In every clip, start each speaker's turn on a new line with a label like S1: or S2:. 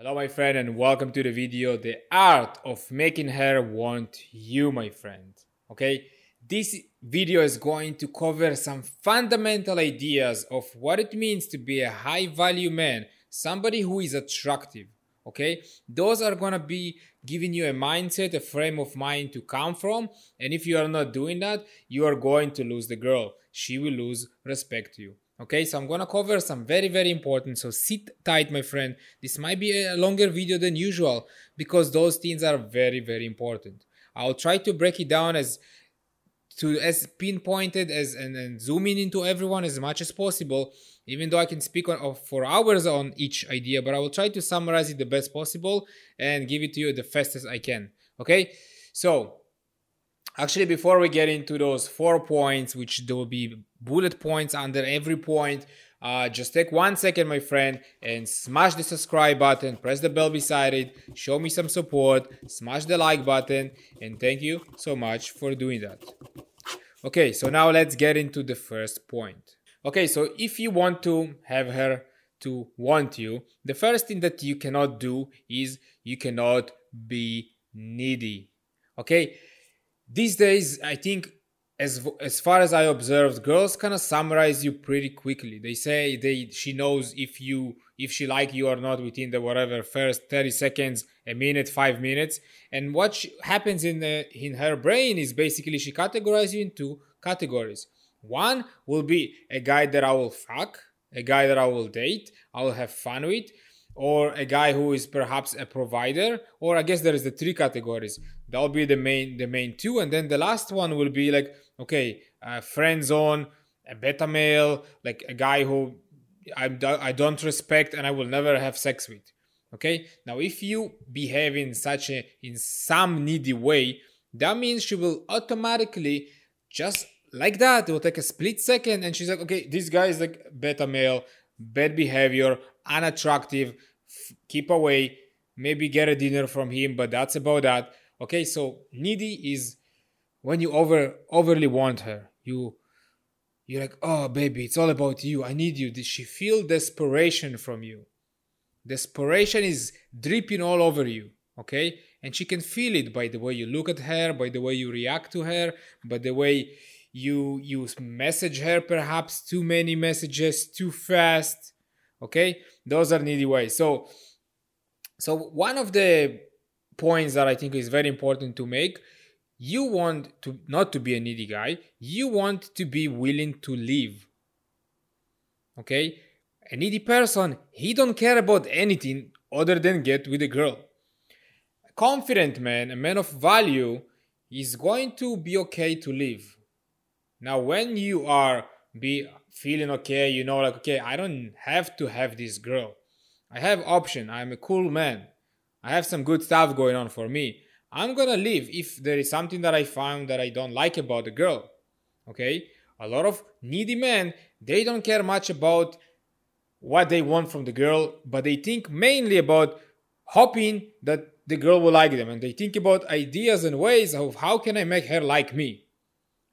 S1: Hello my friend and welcome to the video The Art of Making Her Want You my friend. Okay, this video is going to cover some fundamental ideas of what it means to be a high value man, somebody who is attractive. Okay, those are gonna be giving you a mindset, a frame of mind to come from, and if you are not doing that, you are going to lose the girl. She will lose respect to you. Okay, so I'm gonna cover some very, very important. So sit tight, my friend. This might be a longer video than usual because those things are very, very important. I'll try to break it down as to as pinpointed as and, and zoom in into everyone as much as possible. Even though I can speak on, for hours on each idea, but I will try to summarize it the best possible and give it to you the fastest I can. Okay, so Actually, before we get into those four points, which there will be bullet points under every point, uh, just take one second, my friend, and smash the subscribe button, press the bell beside it, show me some support, smash the like button, and thank you so much for doing that. Okay, so now let's get into the first point. Okay, so if you want to have her to want you, the first thing that you cannot do is you cannot be needy. Okay, these days i think as as far as i observed girls kind of summarize you pretty quickly. They say they she knows if you if she like you or not within the whatever first 30 seconds a minute 5 minutes. And what she, happens in the, in her brain is basically she categorizes you into categories. One will be a guy that i will fuck a guy that i will date i will have fun with or a guy who is perhaps a provider or i guess there is the three categories that'll be the main the main two. And then the last one will be like okay a friend zone a beta male like a guy who I'm, I don't respect and i will never have sex with. Okay? Now if you behave in such a in some needy way that means she will automatically just like that. It will take a split second and she's like okay this guy is like beta male bad behavior unattractive f- keep away maybe get a dinner from him but that's about that okay so needy is when you over overly want her. You you're like oh baby it's all about you. I need you. She feel desperation from you. Desperation is dripping all over you okay? And she can feel it by the way you look at her by the way you react to her by the way you you message her perhaps too many messages too fast okay? Those are needy ways. So so one of the points that i think is very important to make. You want to not to be a needy guy. You want to be willing to live. Okay? A needy person he don't care about anything other than get with a girl. A confident man a man of value is going to be okay to live. Now when you are be feeling okay you know like okay i don't have to have this girl. I have option. I'm a cool man i have some good stuff going on for me. I'm gonna leave if there is something that i found that i don't like about the girl okay? A lot of needy men they don't care much about what they want from the girl but they think mainly about hoping that the girl will like them and they think about ideas and ways of how can i make her like me.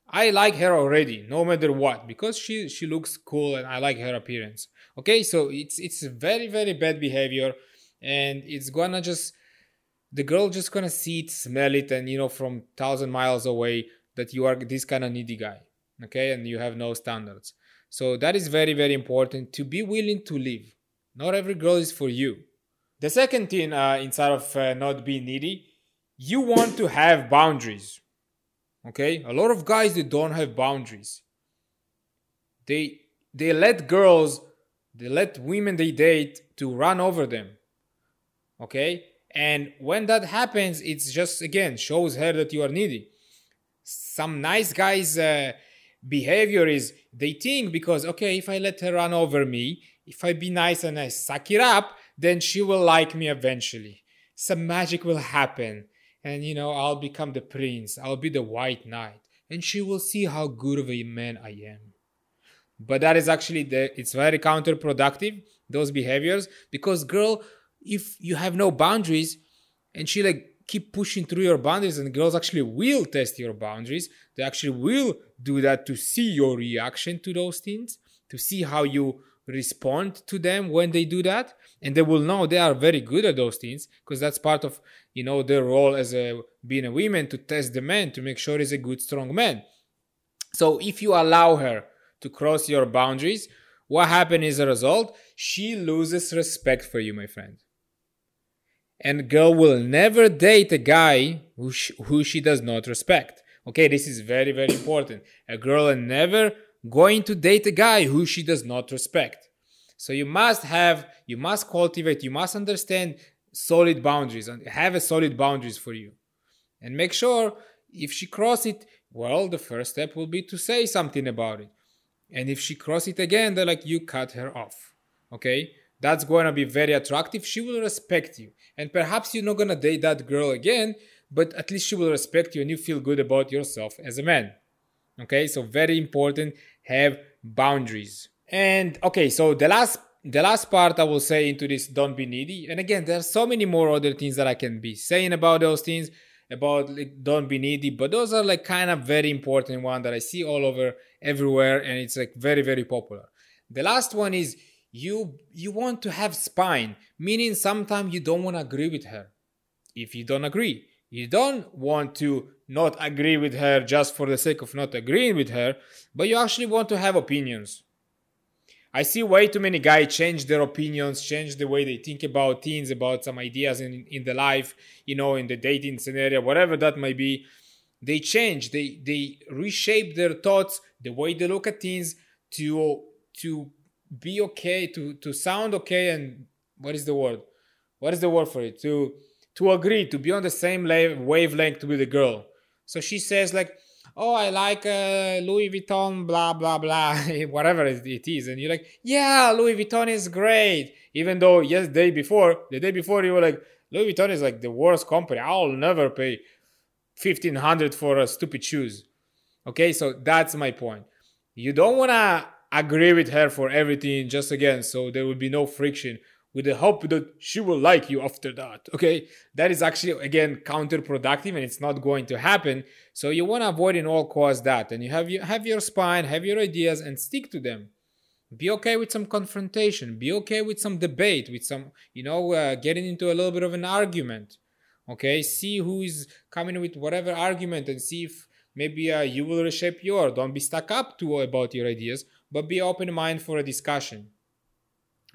S1: I like her already, no matter what, because she she looks cool and I like her appearance. Okay, so it's it's very very bad behavior, and it's gonna just the girl just gonna see it, smell it, and you know from thousand miles away that you are this kind of needy guy. Okay, and you have no standards. So that is very very important to be willing to live. Not every girl is for you. The second thing, uh, inside of uh, not being needy, you want to have boundaries okay a lot of guys they don't have boundaries they they let girls they let women they date to run over them okay? And when that happens it's just again shows her that you are needy. Some nice guys uh, behavior is they think because okay if i let her run over me if i be nice and i suck it up then she will like me eventually. Some magic will happen. And you know i'll become the prince. I'll be the white knight. And she will see how good of a man i am. But that is actually the it's very counterproductive those behaviors because girl if you have no boundaries and she like keep pushing through your boundaries and girls actually will test your boundaries. They actually will do that to see your reaction to those things to see how you respond to them when they do that. And they will know they are very good at those things because that's part of you know their role as a being a woman to test the man to make sure he's a good strong man. So if you allow her to cross your boundaries what happens as a result? She loses respect for you my friend and girl will never date a guy who, who she does not respect. Okay this is very very important. A girl will never going to date a guy who she does not respect. So you must have you must cultivate you must understand solid boundaries and have a solid boundaries for you. And make sure if she cross it well the first step will be to say something about it. And if she cross it again they're like you cut her off. Okay that's going to be very attractive she will respect you and perhaps you're not going to date that girl again but at least she will respect you and you feel good about yourself as a man okay so very important have boundaries and okay so the last the last part I will say into this don't be needy. And again, there are so many more other things that I can be saying about those things about like don't be needy, but those are like kind of very important one that I see all over everywhere and it's like very very popular. The last one is you you want to have spine, meaning sometimes you don't want to agree with her. If you don't agree, you don't want to not agree with her just for the sake of not agreeing with her, but you actually want to have opinions I see way too many guys change their opinions, change the way they think about things, about some ideas in, in the life, you know, in the dating scenario, whatever that might be. They change, they they reshape their thoughts, the way they look at things to to be okay, to to sound okay and what is the word? What is the word for it? To to agree, to be on the same wavelength with the girl. So she says like, oh, I like uh, Louis Vuitton, blah, blah, blah, whatever it is. And you're like, yeah, Louis Vuitton is great. Even though, yes, day before, the day before, you were like, Louis Vuitton is like the worst company. I'll never pay 1500 for a stupid shoes. Okay, so that's my point. You don't want to agree with her for everything just again, so there will be no friction with the hope that she will like you after that. Okay, that is actually again counterproductive and it's not going to happen. So you want to avoid in all costs that, and you have your have your spine, have your ideas, and stick to them. Be okay with some confrontation. Be okay with some debate, with some you know uh, getting into a little bit of an argument. Okay, see who is coming with whatever argument and see if maybe uh, you will reshape your. Don't be stuck up to about your ideas, but be open mind for a discussion.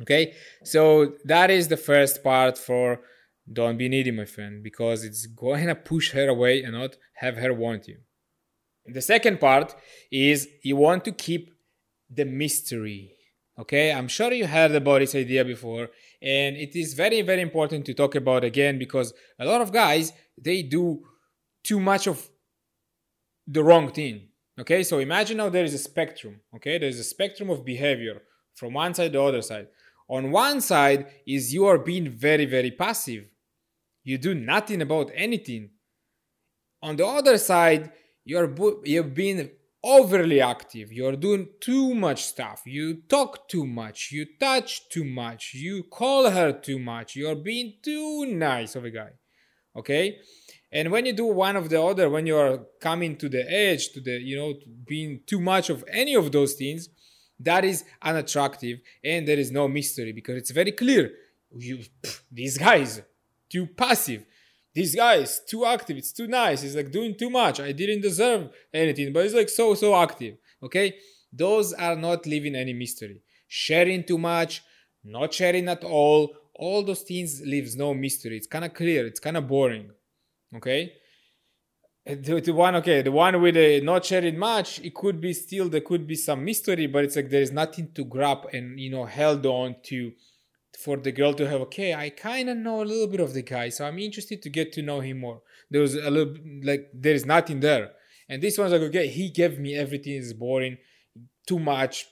S1: Okay? So that is the first part for don't be needy my friend because it's going to push her away and not have her want you. The second part is you want to keep the mystery. Okay? I'm sure you heard about this idea before and it is very very important to talk about again because a lot of guys they do too much of the wrong thing okay so imagine now there is a spectrum okay? There's a spectrum of behavior from one side to the other side. On one side is you are being very very passive. You do nothing about anything. On the other side you're you're being overly active. You're doing too much stuff. You talk too much. You touch too much. You call her too much. You're being too nice of a guy okay and when you do one of the other when you are coming to the edge to the you know being too much of any of those things that is unattractive and there is no mystery because it's very clear. You pff, these guys too passive. This guy is too active. It's too nice. He's like doing too much. I didn't deserve anything but he's like so so active okay? Those are not leaving any mystery. Sharing too much not sharing at all all those things leaves no mystery. It's kind of clear. It's kind of boring okay eh, the, the one okay the one with the not sharing much it could be still there could be some mystery but it's like there's nothing to grab and you know held on to for the girl to have okay i kind of know a little bit of the guy so i'm interested to get to know him more. There was a little like there is nothing there. And this one's like okay he gave me everything is boring too much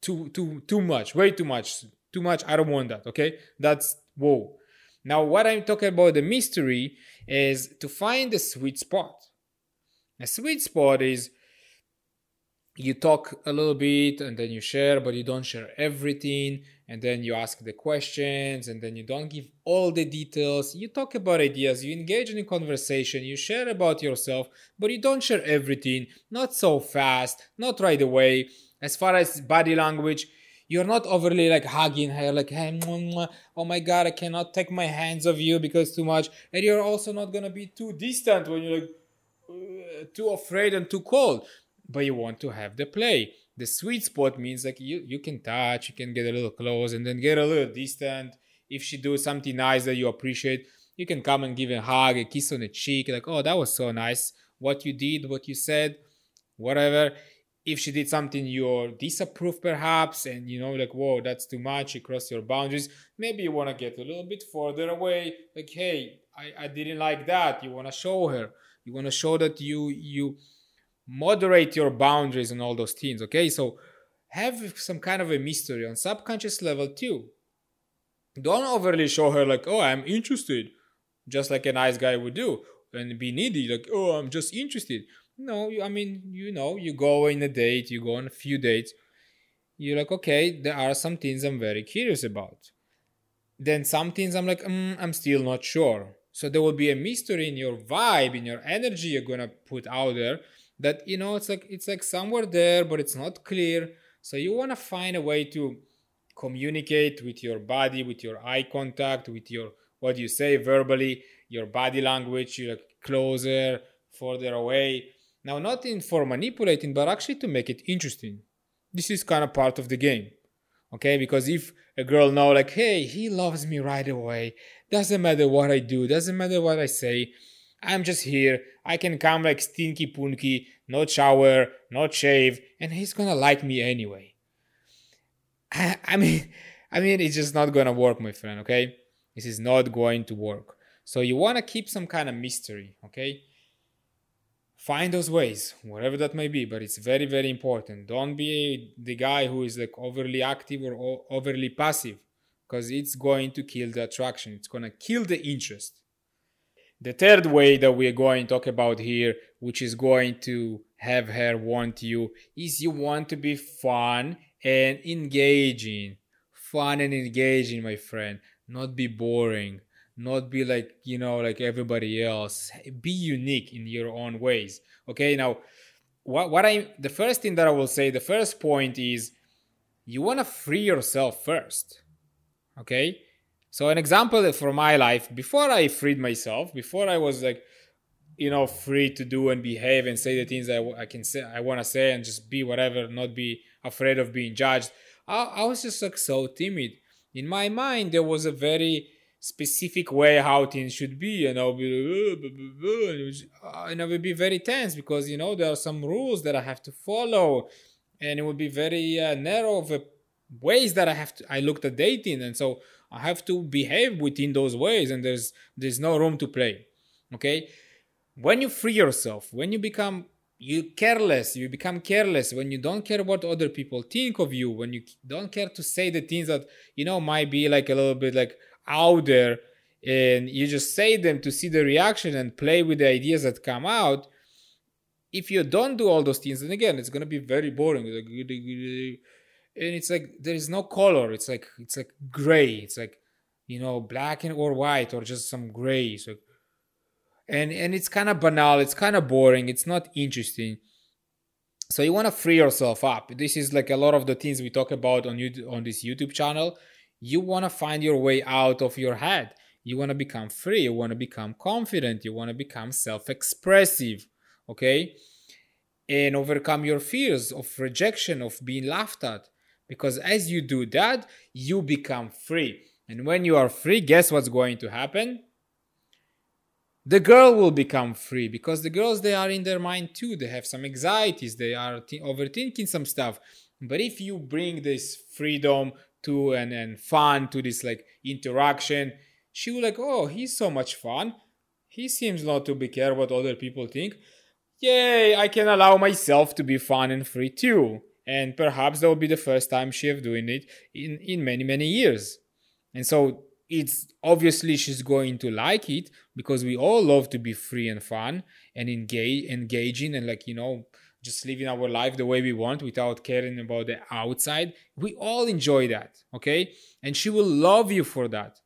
S1: too too too much way too much too much i don't want that okay that's whoa now what i'm talking about the mystery is to find the sweet spot a sweet spot is you talk a little bit and then you share, but you don't share everything. And then you ask the questions and then you don't give all the details. You talk about ideas, you engage in a conversation, you share about yourself, but you don't share everything, not so fast, not right away. As far as body language, you're not overly like hugging her like hey mwah, mwah, oh my god i cannot take my hands off you because too much and you're also not gonna be too distant when you're like uh, too afraid and too cold. But you want to have the play. The sweet spot means like you you can touch you can get a little close and then get a little distant. If she do something nice that you appreciate you can come and give a hug a kiss on the cheek like oh that was so nice. What you did what you said whatever if she did something you disapprove perhaps and you know like whoa that's too much you cross your boundaries maybe you want to get a little bit further away like hey I, I didn't like that you want to show her. You want to show that you you moderate your boundaries and all those things okay? So have some kind of a mystery on subconscious level too. Don't overly show her like oh i'm interested just like a nice guy would do and be needy like oh i'm just interested no, I mean, you know, you go in a date, you go on a few dates, you're like, okay, there are some things I'm very curious about. Then some things I'm like, mm, I'm still not sure. So there will be a mystery in your vibe, in your energy you're gonna put out there that you know it's like it's like somewhere there, but it's not clear. So you wanna find a way to communicate with your body, with your eye contact, with your what you say verbally, your body language, you're like closer, further away now, not in for manipulating, but actually to make it interesting. This is kind of part of the game. Okay, because if a girl know like, hey, he loves me right away, doesn't matter what I do, doesn't matter what I say, I'm just here. I can come like stinky punky, not shower, not shave, and he's gonna like me anyway. I, I mean, I mean, it's just not gonna work, my friend. Okay, this is not going to work. So you wanna keep some kind of mystery. Okay, find those ways whatever that may be but it's very very important. Don't be the guy who is like overly active or overly passive because it's going to kill the attraction. It's going to kill the interest. The third way that we're going to talk about here which is going to have her want you is you want to be fun and engaging. Fun and engaging my friend. Not be boring not be like you know like everybody else. Be unique in your own ways. Okay now what, what i the first thing that i will say the first point is you want to free yourself first. Okay? So an example for my life before i freed myself before i was like you know free to do and behave and say the things i, I can say i want to say and just be whatever not be afraid of being judged I, I was just like so timid. In my mind there was a very specific way how things should be and I'll be uh, uh, and I will be very tense because you know there are some rules that I have to follow and it will be very uh, narrow of uh, ways that I have to I looked at dating and so I have to behave within those ways and there's there's no room to play okay? When you free yourself when you become you careless you become careless when you don't care what other people think of you when you don't care to say the things that you know might be like a little bit like out there and you just say them to see the reaction and play with the ideas that come out if you don't do all those things then again it's going to be very boring. And it's like there is no color. It's like it's like gray. It's like you know black and or white or just some gray. So and and it's kind of banal. It's kind of boring. It's not interesting. So you want to free yourself up. This is like a lot of the things we talk about on you on this youtube channel you want to find your way out of your head. You want to become free. You want to become confident. You want to become self expressive. Okay? And overcome your fears of rejection, of being laughed at. Because as you do that, you become free. And when you are free, guess what's going to happen? The girl will become free because the girls, they are in their mind too. They have some anxieties, they are th- overthinking some stuff. But if you bring this freedom, to and, and fun to this like interaction. She was like oh he's so much fun. He seems not to be care what other people think. Yay i can allow myself to be fun and free too. And perhaps that will be the first time she have doing it in in many many years. And so it's obviously she's going to like it because we all love to be free and fun and engage engaging and like you know just living our life the way we want without caring about the outside. We all enjoy that, okay? And she will love you for that.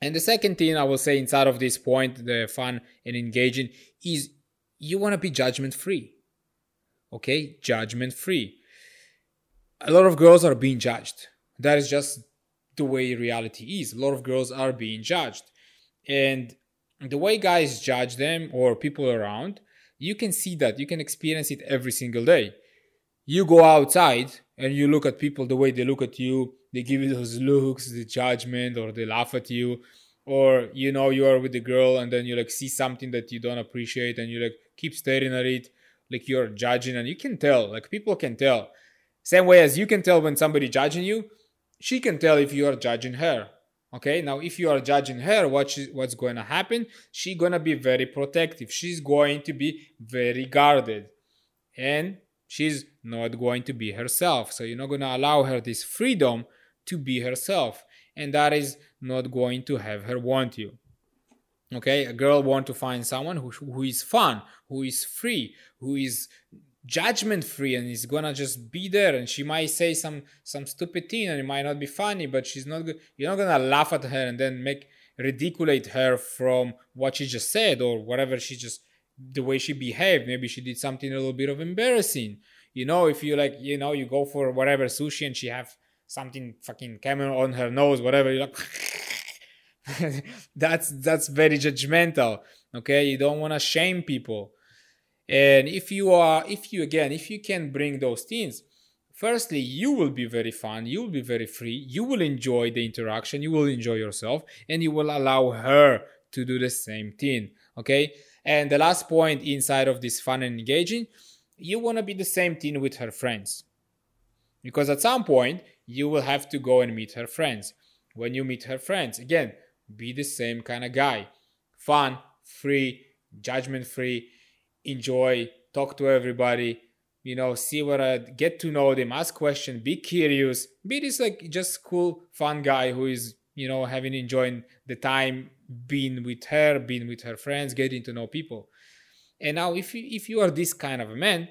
S1: And the second thing I will say inside of this point, the fun and engaging, is you want to be judgment free. Okay? Judgment free. a lot of girls are being judged. That is just the way reality is. A lot of girls are being judged. And the way guys judge them or people around, you can see that. You can experience it every single day. You go outside and you look at people the way they look at you, they give you those looks, the judgment, or they laugh at you. Or you know you are with the girl and then you like see something that you don't appreciate and you like keep staring at it, like you're judging, and you can tell, like people can tell. Same way as you can tell when somebody judging you, she can tell if you are judging her okay now if you are judging her what what's going to happen? She's going to be very protective. She's going to be very guarded. And she's not going to be herself. So you're not going to allow her this freedom to be herself. And that is not going to have her want you. Okay a girl want to find someone who, who is fun who is free who is judgment free and is gonna just be there and she might say some some stupid thing and it might not be funny but she's not you're not gonna laugh at her and then make ridiculate her from what she just said or whatever she just the way she behaved. Maybe she did something a little bit of embarrassing. You know if you like you know you go for whatever sushi and she have something fucking camera on her nose whatever you're like that's that's very judgmental okay? You don't want to shame people and if you are if you again if you can bring those things firstly you will be very fun you will be very free you will enjoy the interaction you will enjoy yourself and you will allow her to do the same thing okay? And the last point inside of this fun and engaging you want to be the same thing with her friends. Because at some point you will have to go and meet her friends. When you meet her friends again be the same kind of guy. Fun free judgment free enjoy, talk to everybody, you know, see what I get to know them, ask questions, be curious, be this like just cool, fun guy who is, you know, having enjoying the time being with her, being with her friends, getting to know people. And now if you if you are this kind of a man,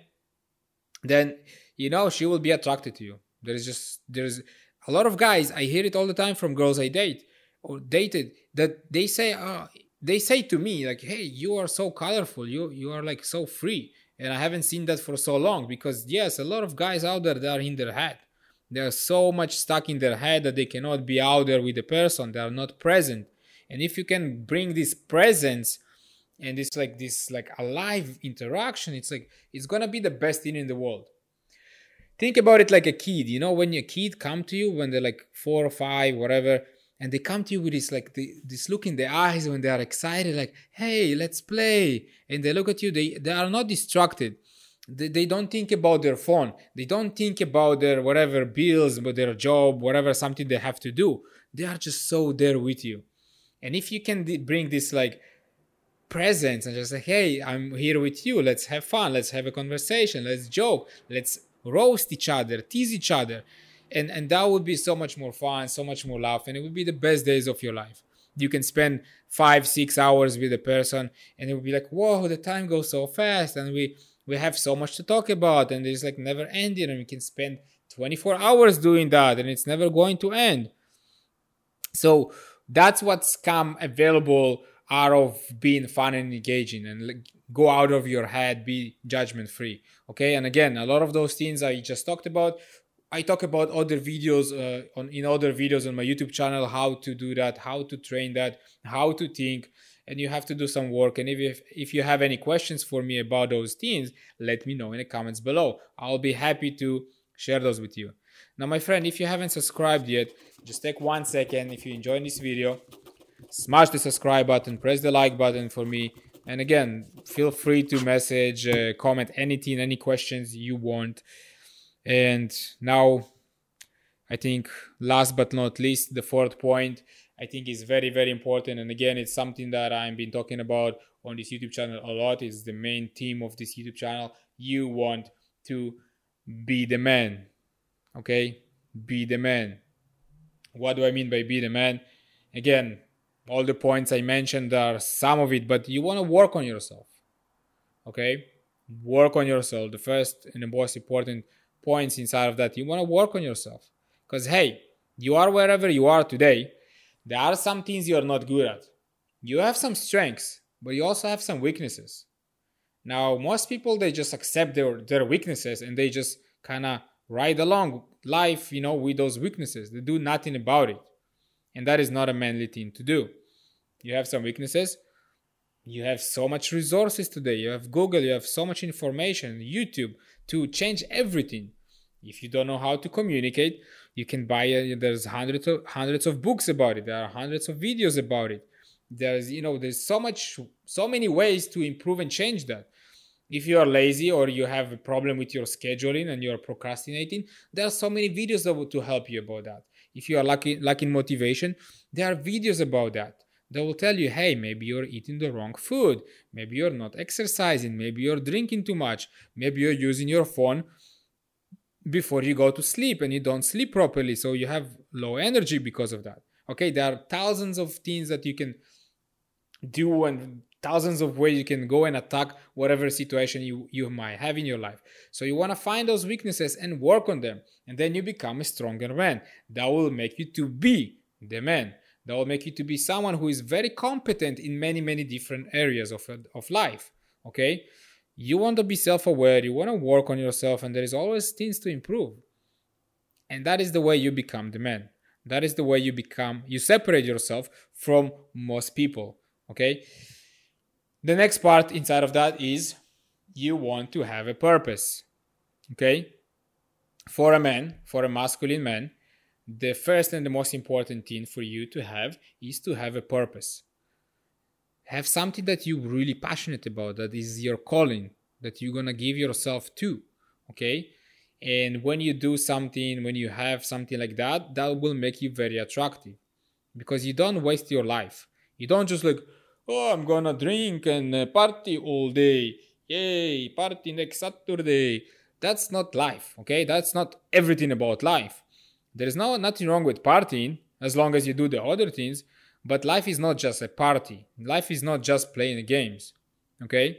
S1: then you know she will be attracted to you. There's just there's a lot of guys, I hear it all the time from girls I date or dated that they say, oh, they say to me like hey you are so colorful. You you are like so free. And i haven't seen that for so long because yes a lot of guys out there that are in their head. They are so much stuck in their head that they cannot be out there with the person. They are not present. And if you can bring this presence and it's like this like alive interaction it's like it's gonna be the best thing in the world. Think about it like a kid. You know when your kid come to you when they're like four or five whatever and they come to you with this like the, this look in their eyes when they are excited like hey let's play. And they look at you they, they are not distracted. They, they don't think about their phone. They don't think about their whatever bills about their job whatever something they have to do. They are just so there with you. And if you can bring this like presence and just say hey i'm here with you. Let's have fun. Let's have a conversation. Let's joke. Let's roast each other tease each other and and that would be so much more fun so much more laugh and it would be the best days of your life. You can spend five six hours with a person and it would be like whoa the time goes so fast and we we have so much to talk about and it's like never ending and we can spend 24 hours doing that and it's never going to end. So that's what's come available out of being fun and engaging and go out of your head be judgment free okay? And again a lot of those things i just talked about I talk about other videos uh, on in other videos on my YouTube channel how to do that, how to train that, how to think, and you have to do some work. And if if you have any questions for me about those things, let me know in the comments below. I'll be happy to share those with you. Now, my friend, if you haven't subscribed yet, just take one second. If you enjoyed this video, smash the subscribe button, press the like button for me. And again, feel free to message, uh, comment anything, any questions you want. And now, I think last but not least, the fourth point I think is very, very important. And again, it's something that I've been talking about on this YouTube channel a lot. Is the main theme of this YouTube channel. You want to be the man. Okay? Be the man. What do I mean by be the man? Again, all the points I mentioned are some of it, but you want to work on yourself. Okay? Work on yourself. The first and the most important points inside of that. You want to work on yourself. Because, hey, you are wherever you are today. There are some things you are not good at. You have some strengths, but you also have some weaknesses. Now, most people, they just accept their, their weaknesses and they just kind of ride along life, you know, with those weaknesses. They do nothing about it. And that is not a manly thing to do. You have some weaknesses. You have so much resources today. You have Google, you have so much information, YouTube to change everything. If you don't know how to communicate, you can buy a, there's hundreds of hundreds of books about it. There are hundreds of videos about it. There's you know there's so much so many ways to improve and change that. If you are lazy or you have a problem with your scheduling and you're procrastinating, there are so many videos that to help you about that. If you are lacking, lacking motivation, there are videos about that. They will tell you, hey, maybe you're eating the wrong food. Maybe you're not exercising. Maybe you're drinking too much. Maybe you're using your phone before you go to sleep and you don't sleep properly. So you have low energy because of that. Okay, there are thousands of things that you can do and thousands of ways you can go and attack whatever situation you, you might have in your life. So you want to find those weaknesses and work on them. And then you become a stronger man. That will make you to be the man. That will make you to be someone who is very competent in many, many different areas of, of life. Okay? You want to be self aware, you want to work on yourself, and there is always things to improve. And that is the way you become the man. That is the way you become, you separate yourself from most people. Okay? The next part inside of that is you want to have a purpose. Okay? For a man, for a masculine man, the first and the most important thing for you to have is to have a purpose. Have something that you're really passionate about, that is your calling, that you're gonna give yourself to. Okay? And when you do something, when you have something like that, that will make you very attractive because you don't waste your life. You don't just like, oh, I'm gonna drink and uh, party all day. Yay, party next Saturday. That's not life, okay? That's not everything about life. There is no nothing wrong with partying as long as you do the other things, but life is not just a party. Life is not just playing games, okay?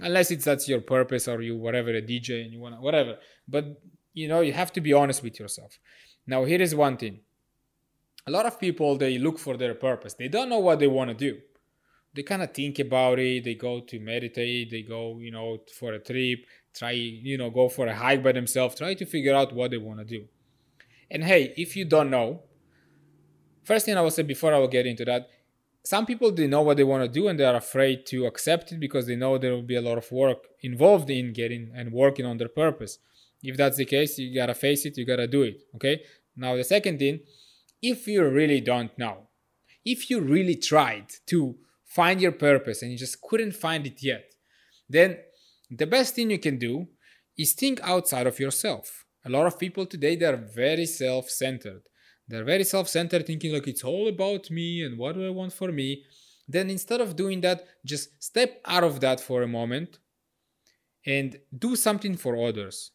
S1: Unless it's that's your purpose or you whatever a DJ and you wanna whatever. But you know you have to be honest with yourself. Now here is one thing. A lot of people they look for their purpose. They don't know what they want to do they kind of think about it they go to meditate they go you know for a trip try you know go for a hike by themselves try to figure out what they want to do and hey if you don't know first thing i will say before i will get into that some people they know what they want to do and they are afraid to accept it because they know there will be a lot of work involved in getting and working on their purpose if that's the case you gotta face it you gotta do it okay now the second thing if you really don't know if you really tried to find your purpose and you just couldn't find it yet, then the best thing you can do is think outside of yourself. A lot of people today they are very self-centered. They're very self-centered, thinking like it's all about me and what do I want for me. Then instead of doing that, just step out of that for a moment and do something for others.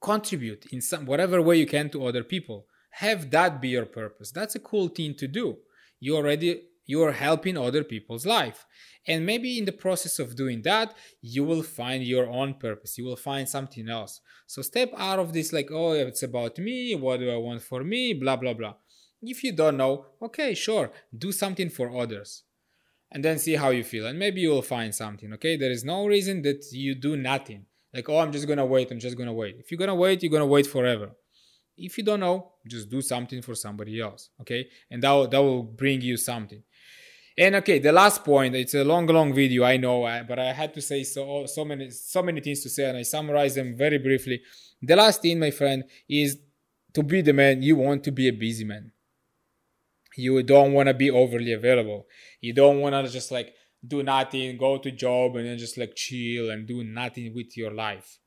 S1: Contribute in some whatever way you can to other people. Have that be your purpose. That's a cool thing to do. You already you are helping other people's life. And maybe in the process of doing that you will find your own purpose. You will find something else. So step out of this like oh it's about me. What do i want for me? Blah blah blah. If you don't know okay sure do something for others and then see how you feel. And maybe you will find something okay? There is no reason that you do nothing. Like oh i'm just gonna wait. I'm just gonna wait. If you're gonna wait you're gonna wait forever. If you don't know just do something for somebody else okay? And that will, that will bring you something and okay, the last point, it's a long, long video, I know, uh, but I had to say so so many so many things to say, and I summarize them very briefly. The last thing, my friend, is to be the man you want to be a busy man. You don't want to be overly available. You don't want to just like do nothing, go to job, and then just like chill and do nothing with your life.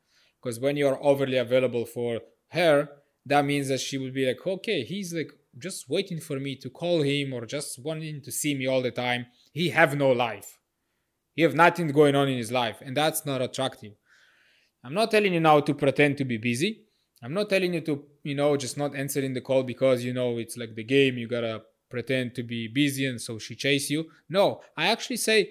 S1: Because when you're overly available for her, that means that she will be like, okay, he's like just waiting for me to call him or just wanting to see me all the time. He have no life. He have nothing going on in his life and that's not attractive. I'm not telling you now to pretend to be busy. I'm not telling you to you know just not answering the call because you know it's like the game. You gotta pretend to be busy and so she chase you. No i actually say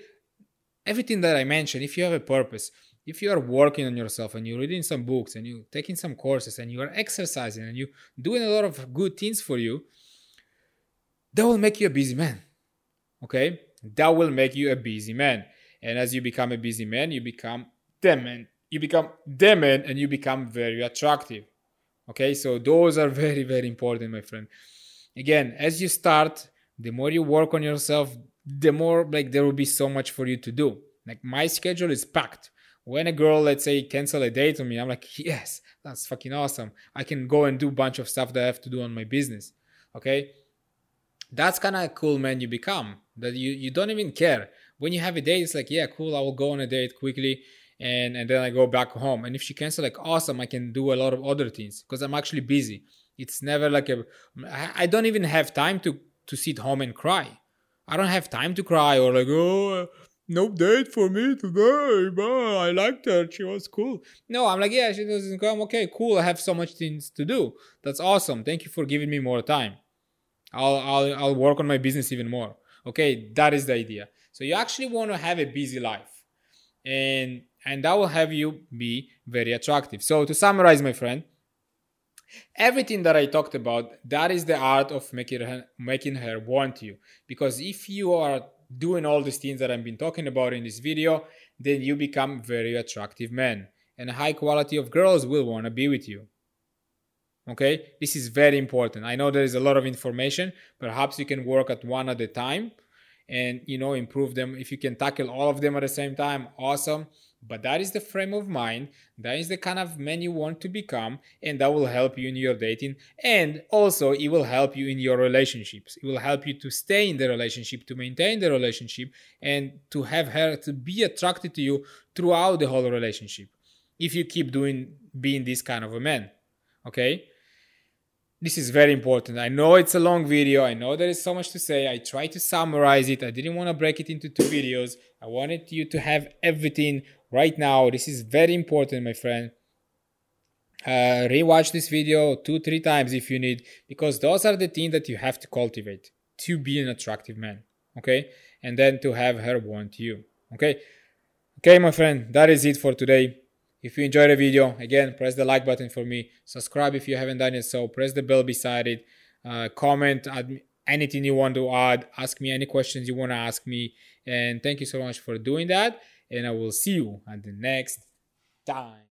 S1: everything that i mentioned if you have a purpose if you are working on yourself and you're reading some books and you're taking some courses and you are exercising and you're doing a lot of good things for you that will make you a busy man okay that will make you a busy man and as you become a busy man you become the man you become the man and you become very attractive Okay, so those are very, very important, my friend. Again, as you start, the more you work on yourself, the more like there will be so much for you to do. Like my schedule is packed. When a girl, let's say, cancel a date on me, I'm like, yes, that's fucking awesome. I can go and do a bunch of stuff that I have to do on my business. Okay. That's kind of a cool man you become. That you, you don't even care. When you have a date, it's like, yeah, cool, I will go on a date quickly and and then I go back home. And if she cancel, like awesome, I can do a lot of other things because I'm actually busy. It's never like a I don't even have time to to sit home and cry. I don't have time to cry or like oh no date for me today. But I liked her. She was cool. No, I'm like yeah, she doesn't come. Okay, cool. I have so much things to do. That's awesome. Thank you for giving me more time. I'll I'll I'll work on my business even more. Okay, that is the idea. So you actually want to have a busy life, and and that will have you be very attractive. So to summarize, my friend, everything that I talked about, that is the art of making her, making her want you. Because if you are doing all these things that I've been talking about in this video, then you become very attractive man, and high quality of girls will want to be with you. Okay, this is very important. I know there is a lot of information. Perhaps you can work at one at a time and you know improve them if you can tackle all of them at the same time awesome but that is the frame of mind that is the kind of man you want to become and that will help you in your dating and also it will help you in your relationships it will help you to stay in the relationship to maintain the relationship and to have her to be attracted to you throughout the whole relationship if you keep doing being this kind of a man okay this is very important. I know it's a long video. I know there is so much to say. I tried to summarize it. I didn't want to break it into two videos. I wanted you to have everything right now. This is very important, my friend. Uh, rewatch this video two, three times if you need, because those are the things that you have to cultivate to be an attractive man. Okay. And then to have her want you. Okay. Okay, my friend, that is it for today. If you enjoyed the video, again, press the like button for me. Subscribe if you haven't done it so. Press the bell beside it. Uh, comment, anything you want to add. Ask me any questions you want to ask me. And thank you so much for doing that. And I will see you at the next time.